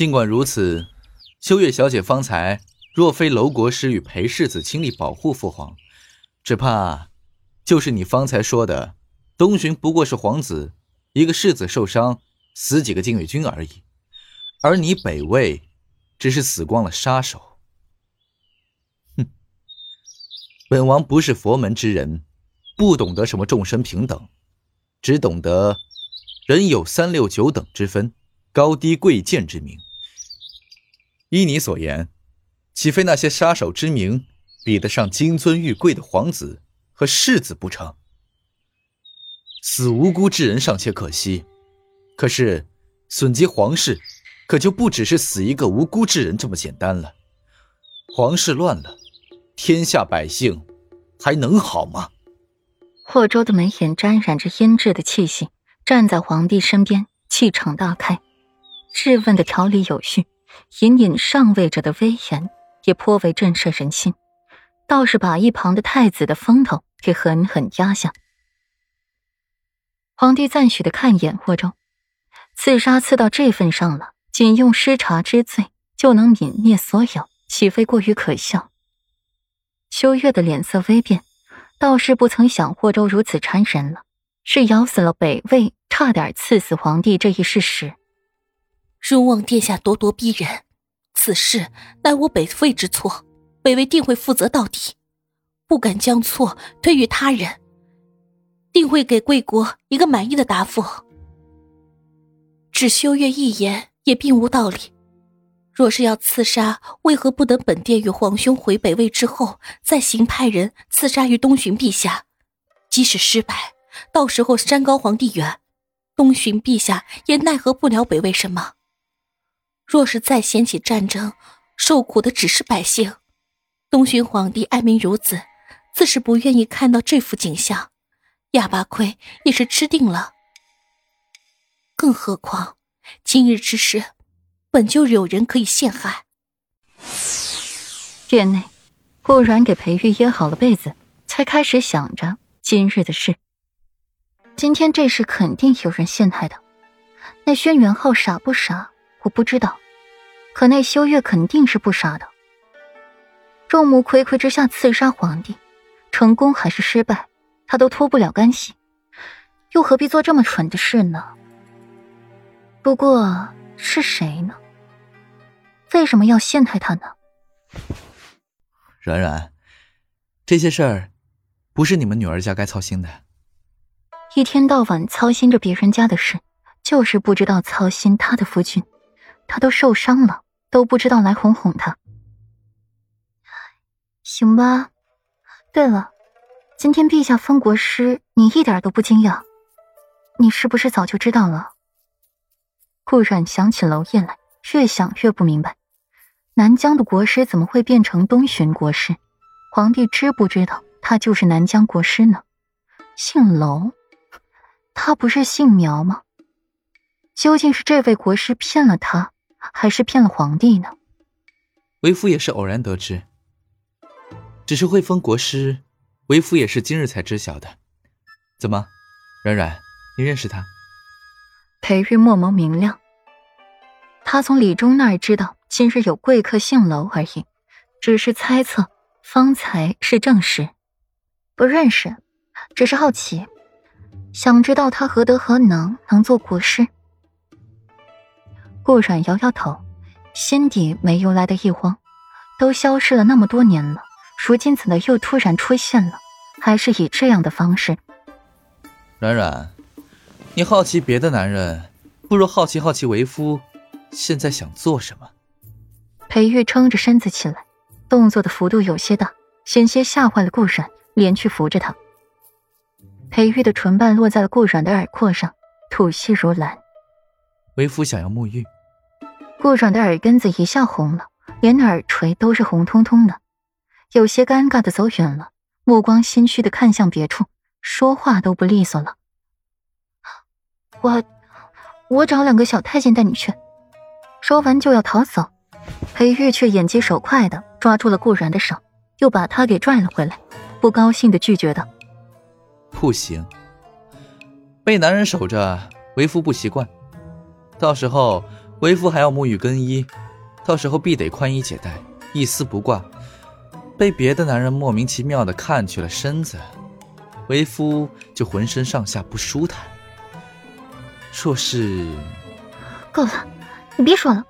尽管如此，秋月小姐方才若非楼国师与裴世子倾力保护父皇，只怕就是你方才说的，东巡不过是皇子一个世子受伤，死几个禁卫军而已，而你北魏，只是死光了杀手。哼，本王不是佛门之人，不懂得什么众生平等，只懂得人有三六九等之分，高低贵贱之名。依你所言，岂非那些杀手之名比得上金尊玉贵的皇子和世子不成？死无辜之人尚且可惜，可是损及皇室，可就不只是死一个无辜之人这么简单了。皇室乱了，天下百姓还能好吗？霍州的眉眼沾染着阴鸷的气息，站在皇帝身边，气场大开，质问的条理有序。隐隐上位者的威严也颇为震慑人心，倒是把一旁的太子的风头给狠狠压下。皇帝赞许的看一眼霍州，刺杀刺到这份上了，仅用失察之罪就能泯灭所有，岂非过于可笑？秋月的脸色微变，倒是不曾想霍州如此缠人了，是咬死了北魏，差点刺死皇帝这一事实。容望殿下咄咄逼人，此事乃我北魏之错，北魏定会负责到底，不敢将错推于他人，定会给贵国一个满意的答复。只修月一言也并无道理，若是要刺杀，为何不等本殿与皇兄回北魏之后，再行派人刺杀于东巡陛下？即使失败，到时候山高皇帝远，东巡陛下也奈何不了北魏什么。若是再掀起战争，受苦的只是百姓。东巡皇帝爱民如子，自是不愿意看到这幅景象。哑巴亏也是吃定了。更何况，今日之事，本就有人可以陷害。殿内，顾然给裴玉掖好了被子，才开始想着今日的事。今天这事肯定有人陷害的。那轩辕浩傻不傻？我不知道，可那修月肯定是不傻的。众目睽睽之下刺杀皇帝，成功还是失败，他都脱不了干系，又何必做这么蠢的事呢？不过是谁呢？为什么要陷害他呢？软软，这些事儿不是你们女儿家该操心的。一天到晚操心着别人家的事，就是不知道操心他的夫君。他都受伤了，都不知道来哄哄他。行吧。对了，今天陛下封国师，你一点都不惊讶。你是不是早就知道了？顾阮想起娄烨来，越想越不明白，南疆的国师怎么会变成东巡国师？皇帝知不知道他就是南疆国师呢？姓娄，他不是姓苗吗？究竟是这位国师骗了他？还是骗了皇帝呢？为夫也是偶然得知，只是会封国师，为夫也是今日才知晓的。怎么，软软，你认识他？裴玉墨眸明亮，他从李忠那儿知道今日有贵客姓楼而已，只是猜测，方才是证实。不认识，只是好奇，想知道他何德何能，能做国师。顾阮摇摇头，心底没由来的一慌。都消失了那么多年了，如今怎的又突然出现了？还是以这样的方式？软软，你好奇别的男人，不如好奇好奇为夫现在想做什么。裴玉撑着身子起来，动作的幅度有些大，险些吓坏了顾阮，连去扶着他。裴玉的唇瓣落在了顾阮的耳廓上，吐息如兰。为夫想要沐浴。顾阮的耳根子一下红了，连耳垂都是红彤彤的，有些尴尬的走远了，目光心虚的看向别处，说话都不利索了。我，我找两个小太监带你去。说完就要逃走，裴玉却眼疾手快的抓住了顾然的手，又把他给拽了回来，不高兴的拒绝道：“不行，被男人守着，为夫不习惯。”到时候为夫还要沐浴更衣，到时候必得宽衣解带，一丝不挂。被别的男人莫名其妙的看去了身子，为夫就浑身上下不舒坦。若是……够了，你别说了，